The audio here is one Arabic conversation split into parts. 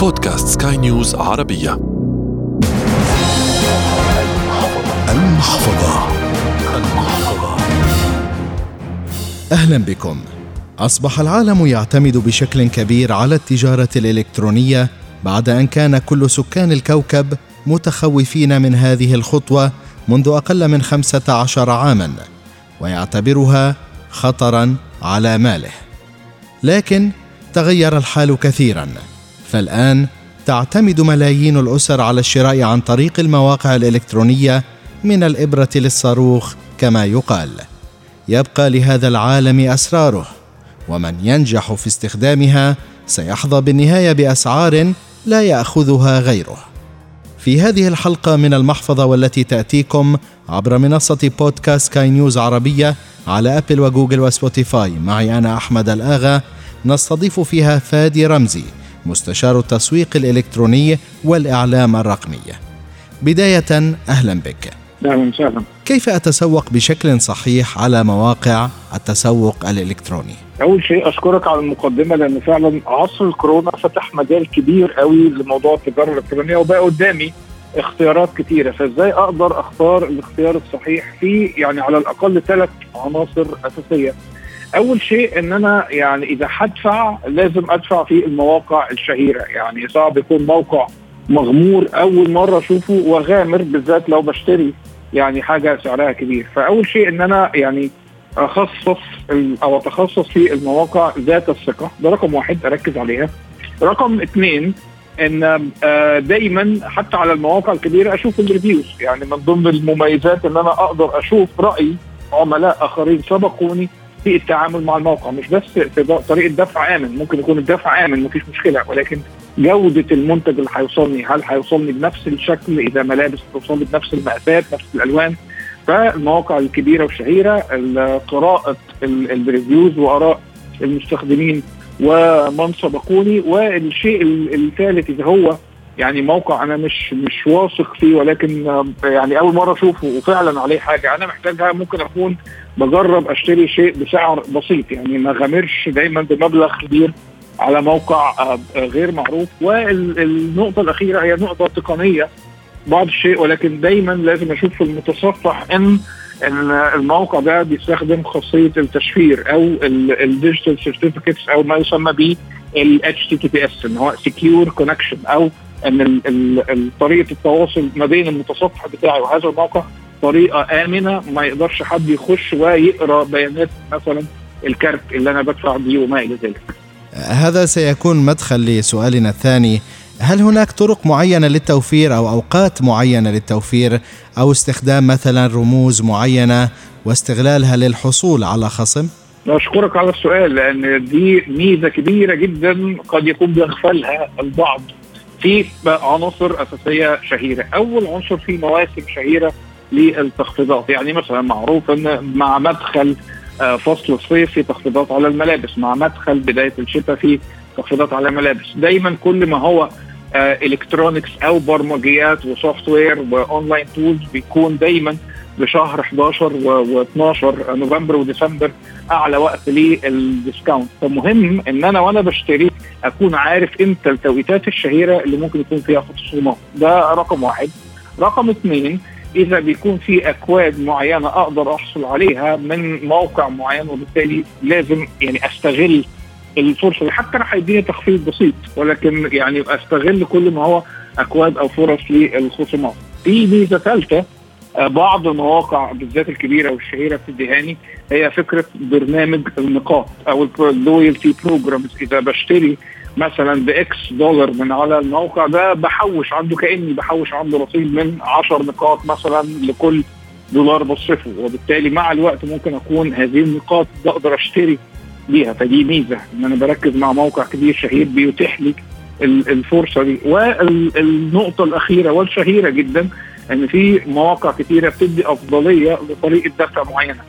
بودكاست سكاي نيوز عربية. المحفظة. المحفظة. أهلا بكم. أصبح العالم يعتمد بشكل كبير على التجارة الإلكترونية بعد أن كان كل سكان الكوكب متخوفين من هذه الخطوة منذ أقل من خمسة عشر عاما ويعتبرها خطرا على ماله. لكن تغير الحال كثيرا. فالآن تعتمد ملايين الأسر على الشراء عن طريق المواقع الإلكترونية من الإبرة للصاروخ كما يقال. يبقى لهذا العالم أسراره. ومن ينجح في استخدامها سيحظى بالنهاية بأسعار لا يأخذها غيره. في هذه الحلقة من المحفظة والتي تأتيكم عبر منصة بودكاست سكاي نيوز عربية على أبل وجوجل وسبوتيفاي معي أنا أحمد الآغا. نستضيف فيها فادي رمزي. مستشار التسويق الإلكتروني والإعلام الرقمي. بداية أهلا بك. أهلا وسهلا. كيف أتسوق بشكل صحيح على مواقع التسوق الإلكتروني؟ أول شيء أشكرك على المقدمة لأن فعلا عصر الكورونا فتح مجال كبير قوي لموضوع التجارة الإلكترونية وبقى قدامي اختيارات كتيرة. فإزاي أقدر أختار الاختيار الصحيح في يعني على الأقل ثلاث عناصر أساسية؟ أول شيء إن أنا يعني إذا هدفع لازم أدفع في المواقع الشهيرة. يعني صعب يكون موقع مغمور أول مرة أشوفه واغامر بالذات لو بشتري يعني حاجة سعرها كبير. فأول شيء إن أنا يعني أخصص أو أتخصص في المواقع ذات الثقة. ده رقم واحد أركز عليها. رقم اثنين إن آه، دايما حتى على المواقع الكبيرة أشوف الريفيوز يعني من ضمن المميزات إن أنا أقدر أشوف رأي عملاء آخرين سبقوني في التعامل مع الموقع مش بس طريقة دفع آمن ممكن يكون الدفع آمن مفيش مشكلة ولكن جودة المنتج اللي هيوصلني هل هيوصلني بنفس الشكل إذا ملابس توصلني بنفس المقاسات نفس الألوان؟ فالمواقع الكبيرة والشهيرة ال- قراءه ال- الريفيوز وآراء المستخدمين ومن سبقوني والشيء ال- الثالث اذا هو يعني موقع أنا مش مش واثق فيه ولكن يعني أول مرة أشوفه وفعلا عليه حاجة. أنا محتاجها ممكن أكون بجرب أشتري شيء بسعر بسيط. يعني ما غامرش دايما بمبلغ كبير على موقع آه، غير معروف. والنقطة الأخيرة هي نقطة تقنية بعض الشيء ولكن دايما لازم أشوف في المتصفح إن ان الموقع ده بيستخدم خاصية التشفير أو ال digital certificates أو ما يسمى ب ال HTTPS إن هو secure connection أو إن ال- ال- ال- طريقة التواصل ما بين المتصفح بتاعي وهذا الموقع طريقة آمنة ما يقدرش حد يخش ويقرأ بيانات مثلا الكارت اللي أنا بدفع بيه وما إلى ذلك. هذا سيكون مدخل لسؤالنا الثاني. هل هناك طرق معينة للتوفير أو أوقات معينة للتوفير أو استخدام مثلا رموز معينة واستغلالها للحصول على خصم؟ أشكرك على السؤال لأن دي ميزة كبيرة جدا قد يكون بيغفلها البعض. في عناصر أساسية شهيرة. أول عنصر في مواسم شهيرة للتخفيضات. يعني مثلا معروف أن مع مدخل آه، فصل الصيف في تخفيضات على الملابس مع مدخل بداية الشتاء في تخفيضات على الملابس. دايما كل ما هو electronics أو برمجيات و software و online tools بيكون دايما بشهر 11 و12 نوفمبر وديسمبر أعلى وقت لل discount فمهم إن أنا وأنا بشتري أكون عارف إمتى التوقيتات الشهيرة اللي ممكن يكون فيها خصومات ده رقم واحد. رقم اثنين إذا بيكون في أكواد معينة أقدر أحصل عليها من موقع معين وبالتالي لازم يعني أستغل الفرصة دي. حتى راح يديني تخفيض بسيط ولكن يعني أستغل كل ما هو أكواد أو فرص للخصومات. في ميزة ثالثة بعض المواقع بالذات الكبيرة والشهيرة بتديهاني هي فكرة برنامج النقاط أو ال loyalty programs إذا بشتري مثلا ب X دولار من على الموقع ده بحوش عنده كأني بحوش عنده رصيد من 10 نقاط مثلا لكل دولار بصرفه. وبالتالي مع الوقت ممكن أكون هذه النقاط بقدر أشتري بيها. فدي ميزة إن أنا بركز مع موقع كبير شهير بيتيح لي ال- الفرصة دي. والنقطة الأخيرة والشهيرة جدا إن في مواقع كتيره بتدي أفضلية لطريقة دفع معينة.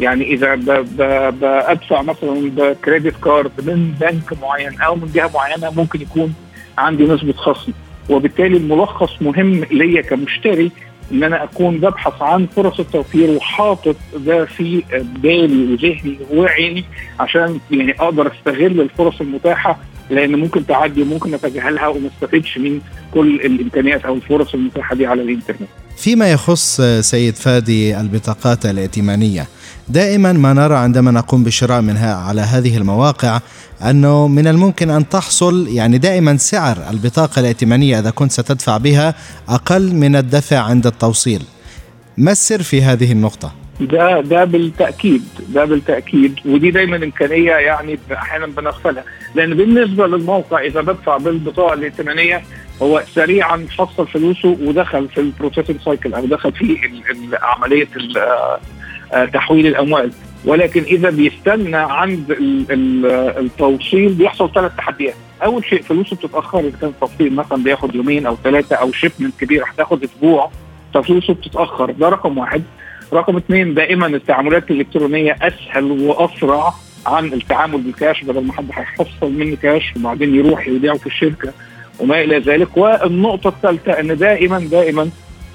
يعني إذا بدفع مثلا بكريدت كارد من بنك معين أو من جهة معينة ممكن يكون عندي نسبة خصم. وبالتالي الملخص مهم ليا كمشتري إن أنا أكون ببحث عن فرص التوفير وحاطط ده في بالي وذهني وعيني عشان يعني أقدر أستغل الفرص المتاحة لأن ممكن تعدي وممكن نتجاهلها وما نستفدش من كل الإمكانيات أو الفرص المتاحة دي على الإنترنت. فيما يخص سيد فادي البطاقات الائتمانية دائما ما نرى عندما نقوم بشراء منها على هذه المواقع أنه من الممكن أن تحصل يعني دائما سعر البطاقة الائتمانية إذا كنت ستدفع بها أقل من الدفع عند التوصيل. ما السر في هذه النقطة؟ ده ده بالتأكيد ده بالتأكيد ودي دايما إمكانية يعني أحيانا بنغفلها. لأن بالنسبة للموقع إذا بدفع بالبطاقة الائتمانيه هو سريعا حصل فلوسه ودخل في ال processing cycle أو دخل في عملية تحويل الأموال. ولكن إذا بيستنى عند التوصيل بيحصل ثلاث تحديات. أول شيء فلوسه بتتأخر إذا كان التوصيل مثلا بياخد يومين أو ثلاثة أو shipment كبير هتاخد أسبوع ففلوسه بتتأخر. ده رقم واحد. رقم اثنين دائما التعاملات الإلكترونية أسهل وأسرع عن التعامل بالكاش بدل ما حد هيحصل مني كاش وبعدين يروح يوديعه في الشركة وما إلى ذلك. والنقطة الثالثة إن دائما دائما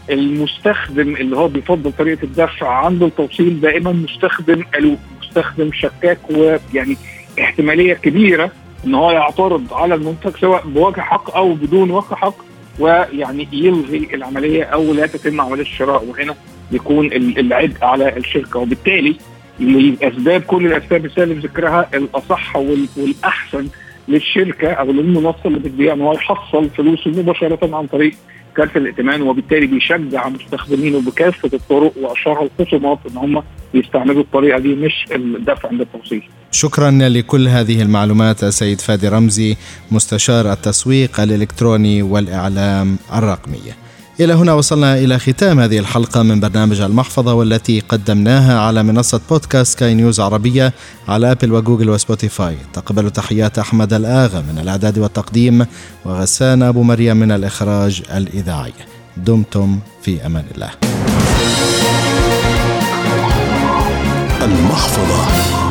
المستخدم اللي هو بيفضل طريقة الدفع عنده التوصيل دائما مستخدم ألو مستخدم شكاك ويعني احتمالية كبيرة إن هو يعترض على المنتج سواء بوجه حق أو بدون وجه حق ويعني يلغي العملية أو لا تتم عملية الشراء. وهنا يكون العبء على الشركة وبالتالي لأسباب كل الأسباب اللي ذكرها الأصح والأحسن للشركة أو للمنصه اللي بتبيع إن هو يحصل فلوسه مباشرة عن طريق كارت الائتمان وبالتالي بيشجع مستخدمينه بكافة الطرق واشهرها الخصومات إن هم يستعملوا الطريقة دي مش الدفع عند التوصيل. شكرا لكل هذه المعلومات السيد فادي رمزي مستشار التسويق الإلكتروني والإعلام الرقمي. إلى هنا وصلنا إلى ختام هذه الحلقة من برنامج المحفظة والتي قدمناها على منصة بودكاست سكاي نيوز عربية على أبل وجوجل وسبوتيفاي. تقبلوا تحيات أحمد الآغا من الإعداد والتقديم وغسان أبو مريم من الإخراج الإذاعي. دمتم في أمان الله. المحفظة.